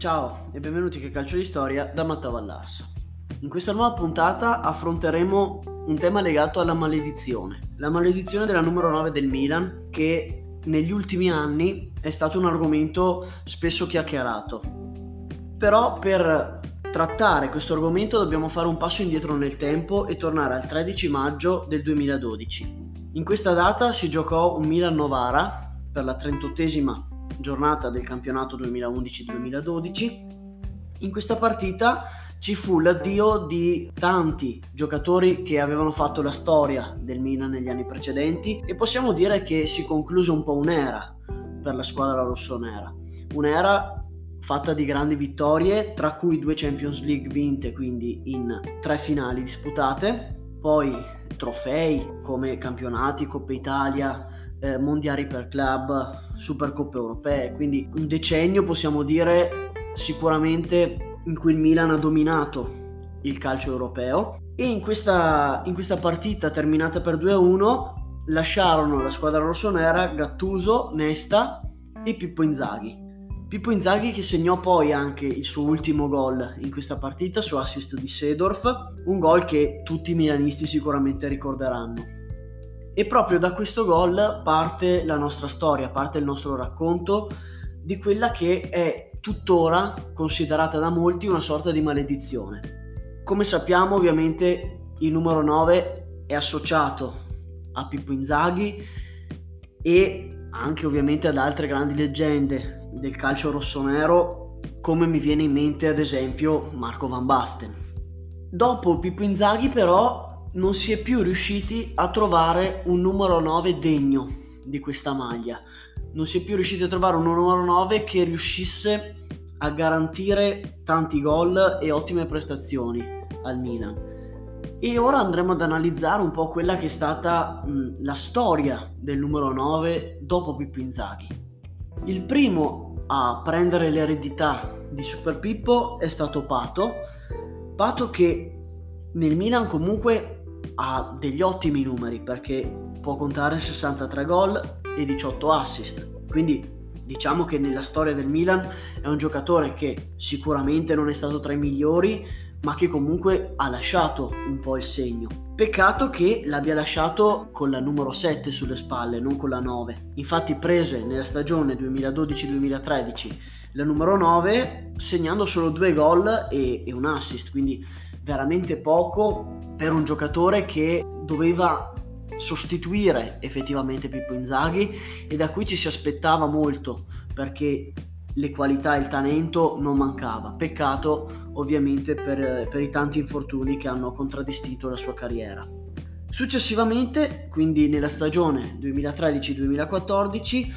Ciao e benvenuti a Calcio di Storia da Matteo Vallars. In questa nuova puntata affronteremo un tema legato alla maledizione. La maledizione della numero 9 del Milan che negli ultimi anni è stato un argomento spesso chiacchierato. Però per trattare questo argomento dobbiamo fare un passo indietro nel tempo e tornare al 13 maggio del 2012. In questa data si giocò un Milan-Novara per la 38esima giornata del campionato 2011-2012. In questa partita ci fu l'addio di tanti giocatori che avevano fatto la storia del Milan negli anni precedenti e possiamo dire che si concluse un po' un'era per la squadra rossonera. Un'era fatta di grandi vittorie, tra cui due Champions League vinte, quindi in tre finali disputate, poi trofei come campionati, Coppa Italia, eh, mondiali per club, Supercoppe europee, quindi un decennio possiamo dire sicuramente in cui il Milan ha dominato il calcio europeo e in questa, in questa partita terminata per 2-1 lasciarono la squadra rossonera Gattuso, Nesta e Pippo Inzaghi. Pippo Inzaghi che segnò poi anche il suo ultimo gol in questa partita su assist di Sedorf, un gol che tutti i milanisti sicuramente ricorderanno. E proprio da questo gol parte la nostra storia, parte il nostro racconto di quella che è tuttora considerata da molti una sorta di maledizione. Come sappiamo ovviamente il numero 9 è associato a Pippo Inzaghi e anche ovviamente ad altre grandi leggende del calcio rossonero come mi viene in mente ad esempio Marco Van Basten. Dopo Pippo Inzaghi però non si è più riusciti a trovare un numero 9 degno di questa maglia. Non si è più riusciti a trovare un numero 9 che riuscisse a garantire tanti gol e ottime prestazioni al Milan. E ora andremo ad analizzare un po' quella che è stata mh, la storia del numero 9 dopo Pippo Inzaghi. Il primo a prendere l'eredità di Super Pippo è stato Pato. Pato che nel Milan comunque ha degli ottimi numeri perché può contare 63 gol e 18 assist. Quindi diciamo che nella storia del Milan è un giocatore che sicuramente non è stato tra i migliori, ma che comunque ha lasciato un po' il segno. Peccato che l'abbia lasciato con la numero 7 sulle spalle, non con la 9. Infatti prese nella stagione 2012-2013 la numero 9 segnando solo due gol e, e un assist, quindi veramente poco per un giocatore che doveva sostituire effettivamente Pippo Inzaghi e da cui ci si aspettava molto perché le qualità e il talento non mancava. Peccato ovviamente per, per i tanti infortuni che hanno contraddistinto la sua carriera. Successivamente, quindi nella stagione 2013-2014,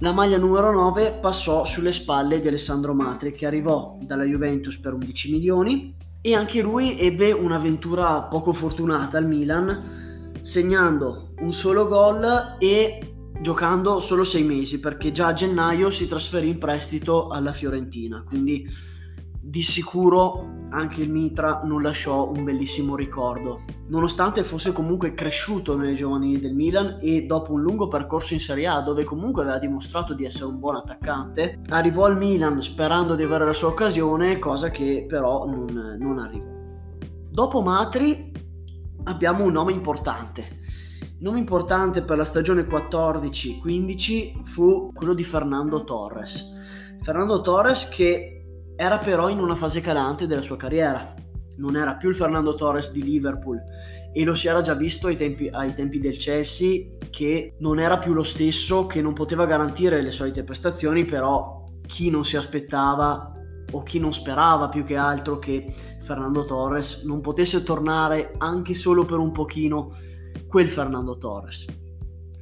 la maglia numero 9 passò sulle spalle di Alessandro Matri che arrivò dalla Juventus per 11 milioni e anche lui ebbe un'avventura poco fortunata al Milan segnando un solo gol e giocando solo sei mesi perché già a gennaio si trasferì in prestito alla Fiorentina, quindi di sicuro anche il Mitra non lasciò un bellissimo ricordo. Nonostante fosse comunque cresciuto nelle giovanili del Milan e dopo un lungo percorso in Serie A dove comunque aveva dimostrato di essere un buon attaccante, arrivò al Milan sperando di avere la sua occasione, cosa che però non, non arrivò. Dopo Matri abbiamo un nome importante, Nome importante per la stagione 14-15 fu quello di Fernando Torres. Fernando Torres che era però in una fase calante della sua carriera. Non era più il Fernando Torres di Liverpool e lo si era già visto ai tempi, ai tempi del Chelsea che non era più lo stesso, che non poteva garantire le solite prestazioni, però chi non si aspettava o chi non sperava più che altro che Fernando Torres non potesse tornare anche solo per un pochino quel Fernando Torres.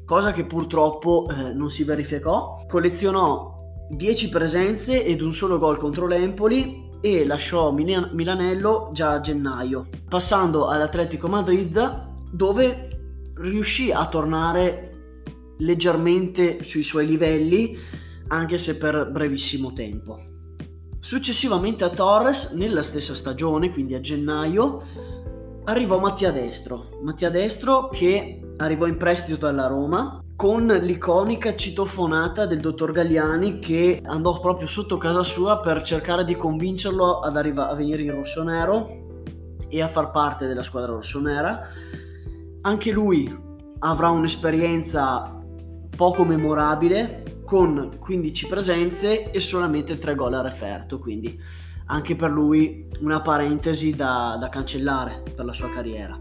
Cosa che purtroppo eh, non si verificò. Collezionò 10 presenze ed un solo gol contro l'Empoli e lasciò Milan- Milanello già a gennaio, passando all'Atletico Madrid dove riuscì a tornare leggermente sui suoi livelli anche se per brevissimo tempo. Successivamente a Torres, nella stessa stagione, quindi a gennaio, arrivò Mattia Destro. Mattia Destro che arrivò in prestito dalla Roma, con l'iconica citofonata del dottor Galliani che andò proprio sotto casa sua per cercare di convincerlo ad arriva- a venire in rosso-nero e a far parte della squadra rossonera. Anche lui avrà un'esperienza poco memorabile con 15 presenze e solamente 3 gol a referto, quindi anche per lui una parentesi da, da cancellare per la sua carriera.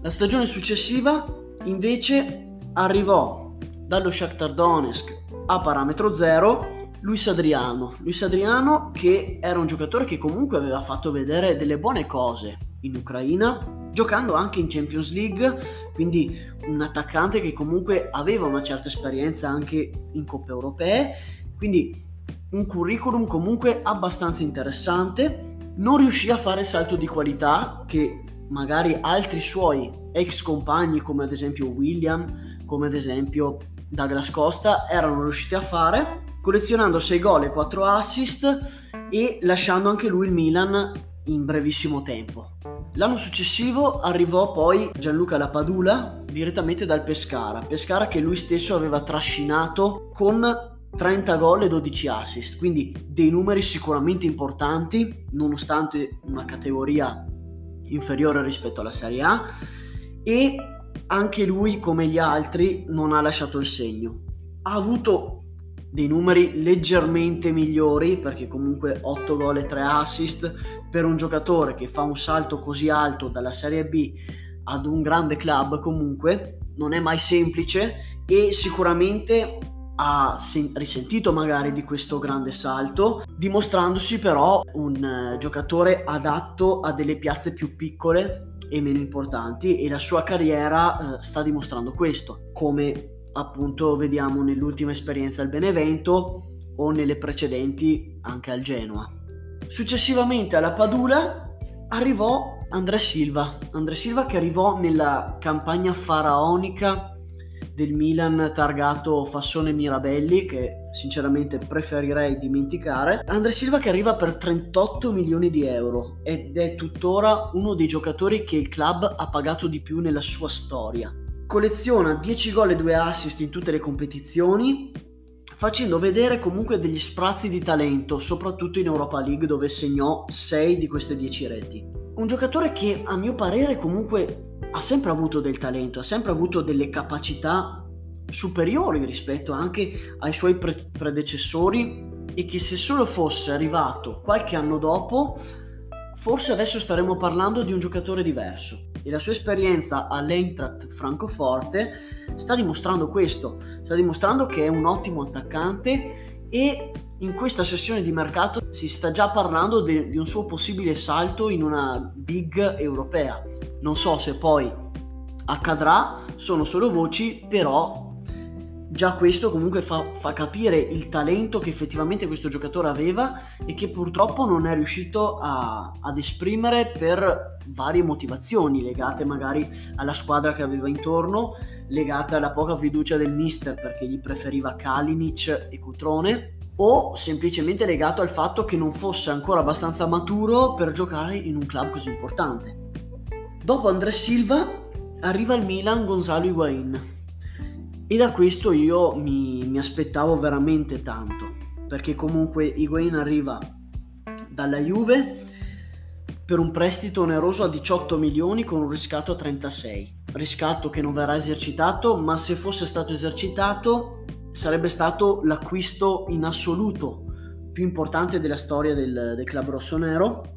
La stagione successiva invece arrivò dallo Shakhtar Donetsk a parametro zero Luis Adriano. Luis Adriano che era un giocatore che comunque aveva fatto vedere delle buone cose in Ucraina, giocando anche in Champions League, quindi un attaccante che comunque aveva una certa esperienza anche in coppe europee, quindi un curriculum comunque abbastanza interessante. Non riuscì a fare il salto di qualità che magari altri suoi ex compagni come ad esempio William come ad esempio Douglas Costa, erano riusciti a fare, collezionando 6 gol e 4 assist e lasciando anche lui il Milan in brevissimo tempo. L'anno successivo arrivò poi Gianluca Lapadula direttamente dal Pescara, Pescara che lui stesso aveva trascinato con 30 gol e 12 assist, quindi dei numeri sicuramente importanti nonostante una categoria inferiore rispetto alla Serie A e anche lui, come gli altri, non ha lasciato il segno. Ha avuto dei numeri leggermente migliori, perché comunque 8 gol e 3 assist per un giocatore che fa un salto così alto dalla Serie B ad un grande club comunque non è mai semplice e sicuramente ha sen- risentito magari di questo grande salto, dimostrandosi però un uh, giocatore adatto a delle piazze più piccole e meno importanti e la sua carriera eh, sta dimostrando questo, come appunto vediamo nell'ultima esperienza al Benevento o nelle precedenti anche al Genoa. Successivamente alla Padula arrivò André Silva, André Silva che arrivò nella campagna faraonica del Milan targato Fassone Mirabelli che sinceramente preferirei dimenticare. Andre Silva che arriva per 38 milioni di euro ed è tuttora uno dei giocatori che il club ha pagato di più nella sua storia. Colleziona 10 gol e 2 assist in tutte le competizioni, facendo vedere comunque degli sprazzi di talento, soprattutto in Europa League dove segnò 6 di queste 10 reti. Un giocatore che a mio parere comunque ha sempre avuto del talento, ha sempre avuto delle capacità superiori rispetto anche ai suoi pre- predecessori e che se solo fosse arrivato qualche anno dopo, forse adesso staremmo parlando di un giocatore diverso. E la sua esperienza all'Eintracht Francoforte sta dimostrando questo, sta dimostrando che è un ottimo attaccante e in questa sessione di mercato si sta già parlando de- di un suo possibile salto in una big europea. Non so se poi accadrà, sono solo voci, però già questo comunque fa, fa, capire il talento che effettivamente questo giocatore aveva e che purtroppo non è riuscito a, ad esprimere per varie motivazioni legate magari alla squadra che aveva intorno, legate alla poca fiducia del mister perché gli preferiva Kalinic e Cutrone o semplicemente legato al fatto che non fosse ancora abbastanza maturo per giocare in un club così importante. Dopo André Silva arriva al Milan Gonzalo Higuain. E da questo io mi, mi aspettavo veramente tanto perché comunque Higuain arriva dalla Juve per un prestito oneroso a 18 milioni con un riscatto a 36 riscatto che non verrà esercitato ma se fosse stato esercitato sarebbe stato l'acquisto in assoluto più importante della storia del, del club rossonero.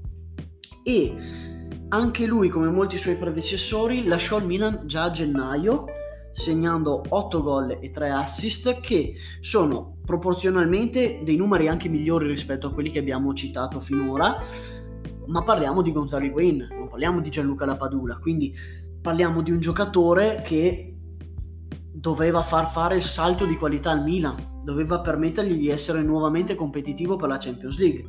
E anche lui, come molti suoi predecessori, lasciò il Milan già a gennaio, segnando 8 gol e 3 assist, che sono proporzionalmente dei numeri anche migliori rispetto a quelli che abbiamo citato finora. Ma parliamo di Gonzalo Higuain, non parliamo di Gianluca Lapadula, quindi parliamo di un giocatore che doveva far fare il salto di qualità al Milan, doveva permettergli di essere nuovamente competitivo per la Champions League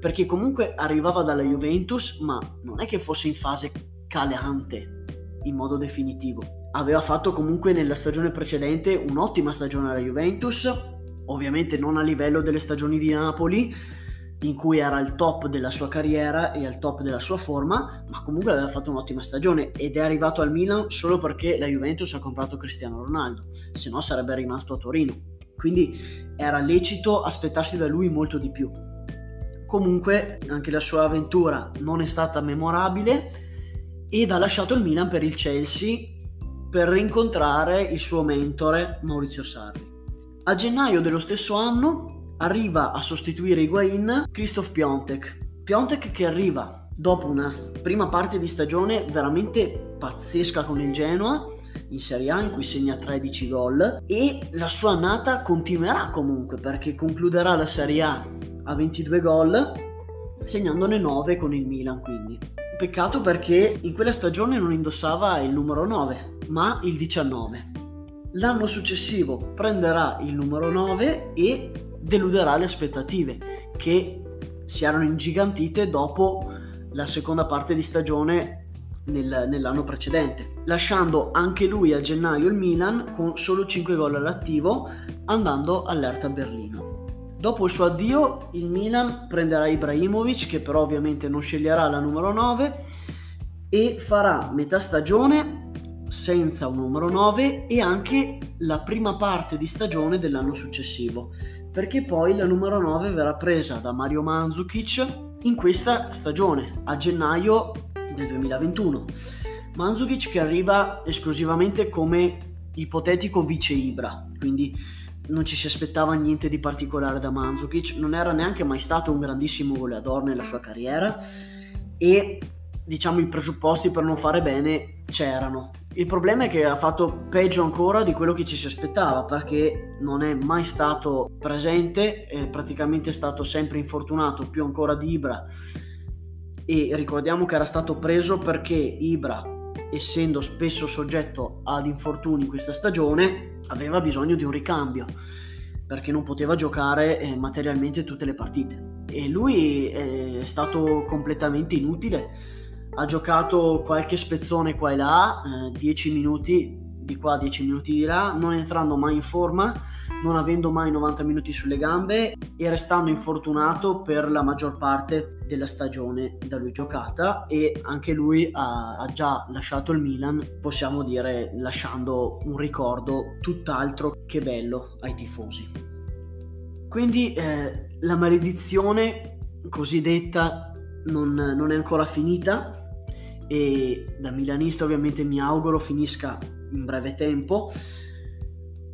perché comunque arrivava dalla Juventus, ma non è che fosse in fase calante in modo definitivo. Aveva fatto comunque nella stagione precedente un'ottima stagione alla Juventus, ovviamente non a livello delle stagioni di Napoli, in cui era al top della sua carriera e al top della sua forma, ma comunque aveva fatto un'ottima stagione ed è arrivato al Milan solo perché la Juventus ha comprato Cristiano Ronaldo, se no sarebbe rimasto a Torino. Quindi era lecito aspettarsi da lui molto di più. Comunque anche la sua avventura non è stata memorabile ed ha lasciato il Milan per il Chelsea per rincontrare il suo mentore Maurizio Sarri. A gennaio dello stesso anno arriva a sostituire Higuain Christoph Piontek. Piontek che arriva dopo una prima parte di stagione veramente pazzesca con il Genoa in Serie A in cui segna 13 gol e la sua annata continuerà comunque perché concluderà la Serie A a 22 gol segnandone 9 con il Milan quindi. Peccato perché in quella stagione non indossava il numero 9, ma il 19. L'anno successivo prenderà il numero 9 e deluderà le aspettative che si erano ingigantite dopo la seconda parte di stagione nel, nell'anno precedente, lasciando anche lui a gennaio il Milan con solo 5 gol all'attivo andando all'Erta Berlino. Dopo il suo addio, il Milan prenderà Ibrahimovic, che però ovviamente non sceglierà la numero 9, e farà metà stagione senza un numero 9 e anche la prima parte di stagione dell'anno successivo, perché poi la numero 9 verrà presa da Mario Mandzukic in questa stagione, a gennaio del 2021. Mandzukic che arriva esclusivamente come ipotetico vice Ibra, quindi non ci si aspettava niente di particolare da Mandzukic, non era neanche mai stato un grandissimo goleador nella sua carriera e diciamo i presupposti per non fare bene c'erano. Il problema è che ha fatto peggio ancora di quello che ci si aspettava perché non è mai stato presente, è praticamente stato sempre infortunato, più ancora di Ibra e ricordiamo che era stato preso perché Ibra essendo spesso soggetto ad infortuni in questa stagione, aveva bisogno di un ricambio perché non poteva giocare eh, materialmente tutte le partite. E lui è stato completamente inutile. Ha giocato qualche spezzone qua e là, 10 eh, minuti di qua 10 minuti di là, non entrando mai in forma, non avendo mai 90 minuti sulle gambe e restando infortunato per la maggior parte della stagione da lui giocata e anche lui ha, ha già lasciato il Milan, possiamo dire lasciando un ricordo tutt'altro che bello ai tifosi. Quindi eh, la maledizione cosiddetta non, non è ancora finita e da milanista ovviamente mi auguro finisca in breve tempo,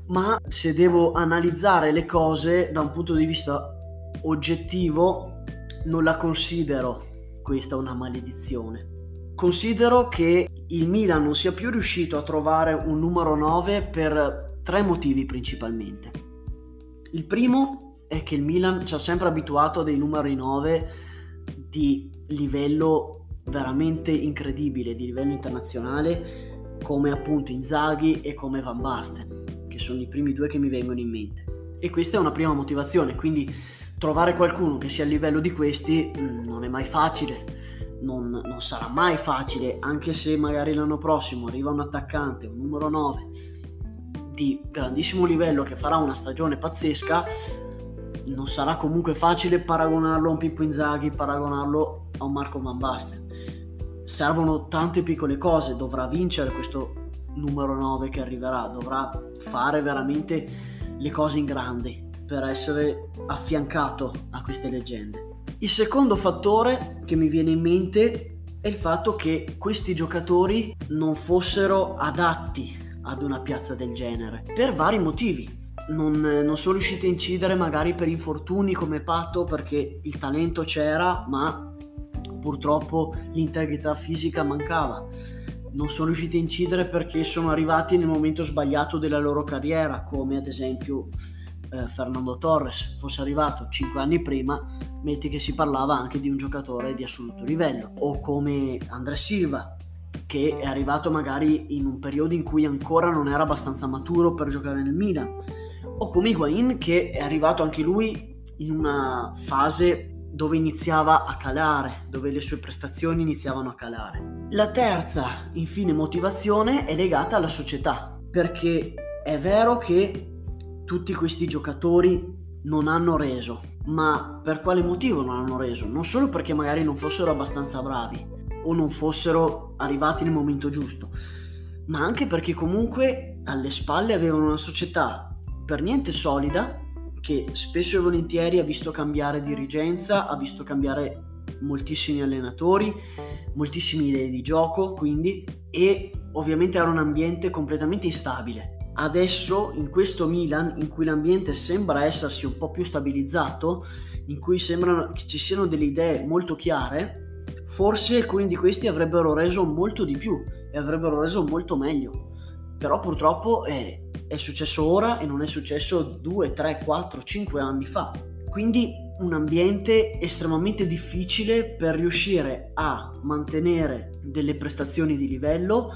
ma se devo analizzare le cose da un punto di vista oggettivo non la considero questa una maledizione. Considero che il Milan non sia più riuscito a trovare un numero 9 per tre motivi principalmente. Il primo è che il Milan ci ha sempre abituato a dei numeri 9 di livello veramente incredibile, di livello internazionale, come appunto Inzaghi e come Van Basten, che sono i primi due che mi vengono in mente. E questa è una prima motivazione, quindi trovare qualcuno che sia a livello di questi mm, non è mai facile, non, non, sarà mai facile, anche se magari l'anno prossimo arriva un attaccante, un numero 9 di grandissimo livello che farà una stagione pazzesca, non sarà comunque facile paragonarlo a un Pippo Inzaghi, paragonarlo a un Marco Van Basten servono tante piccole cose, dovrà vincere questo numero 9 che arriverà, dovrà fare veramente le cose in grande per essere affiancato a queste leggende. Il secondo fattore che mi viene in mente è il fatto che questi giocatori non fossero adatti ad una piazza del genere per vari motivi. Non, non, sono riusciti a incidere magari per infortuni come Patto perché il talento c'era ma purtroppo l'integrità fisica mancava. Non sono riusciti a incidere perché sono arrivati nel momento sbagliato della loro carriera, come ad esempio eh, Fernando Torres fosse arrivato 5 anni prima, metti che si parlava anche di un giocatore di assoluto livello, o come André Silva, che è arrivato magari in un periodo in cui ancora non era abbastanza maturo per giocare nel Milan, o come Higuain che è arrivato anche lui in una fase dove iniziava a calare, dove le sue prestazioni iniziavano a calare. La terza, infine, motivazione è legata alla società, perché è vero che tutti questi giocatori non hanno reso, ma per quale motivo non hanno reso? Non solo perché magari non fossero abbastanza bravi o non fossero arrivati nel momento giusto, ma anche perché comunque alle spalle avevano una società per niente solida che spesso e volentieri ha visto cambiare dirigenza, ha visto cambiare moltissimi allenatori, moltissime idee di gioco, quindi e ovviamente era un ambiente completamente instabile. Adesso in questo Milan in cui l'ambiente sembra essersi un po' più stabilizzato, in cui sembra che ci siano delle idee molto chiare, forse alcuni di questi avrebbero reso molto di più e avrebbero reso molto meglio. Però purtroppo è, è successo ora e non è successo 2, 3, 4, 5 anni fa. Quindi un ambiente estremamente difficile per riuscire a mantenere delle prestazioni di livello,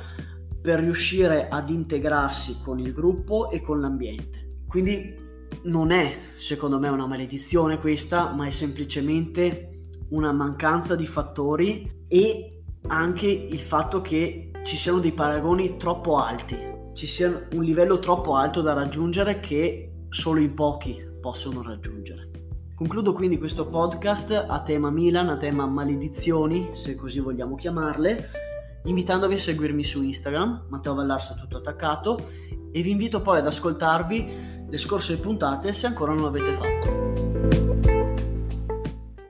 per riuscire ad integrarsi con il gruppo e con l'ambiente. Quindi non è, secondo me, una maledizione questa, ma è semplicemente una mancanza di fattori e anche il fatto che ci siano dei paragoni troppo alti, ci sia un livello troppo alto da raggiungere che solo in pochi possono raggiungere. Concludo quindi questo podcast a tema Milan, a tema maledizioni, se così vogliamo chiamarle, invitandovi a seguirmi su Instagram, Matteo Vallarsa tutto attaccato, e vi invito poi ad ascoltarvi le scorse puntate se ancora non l'avete fatto.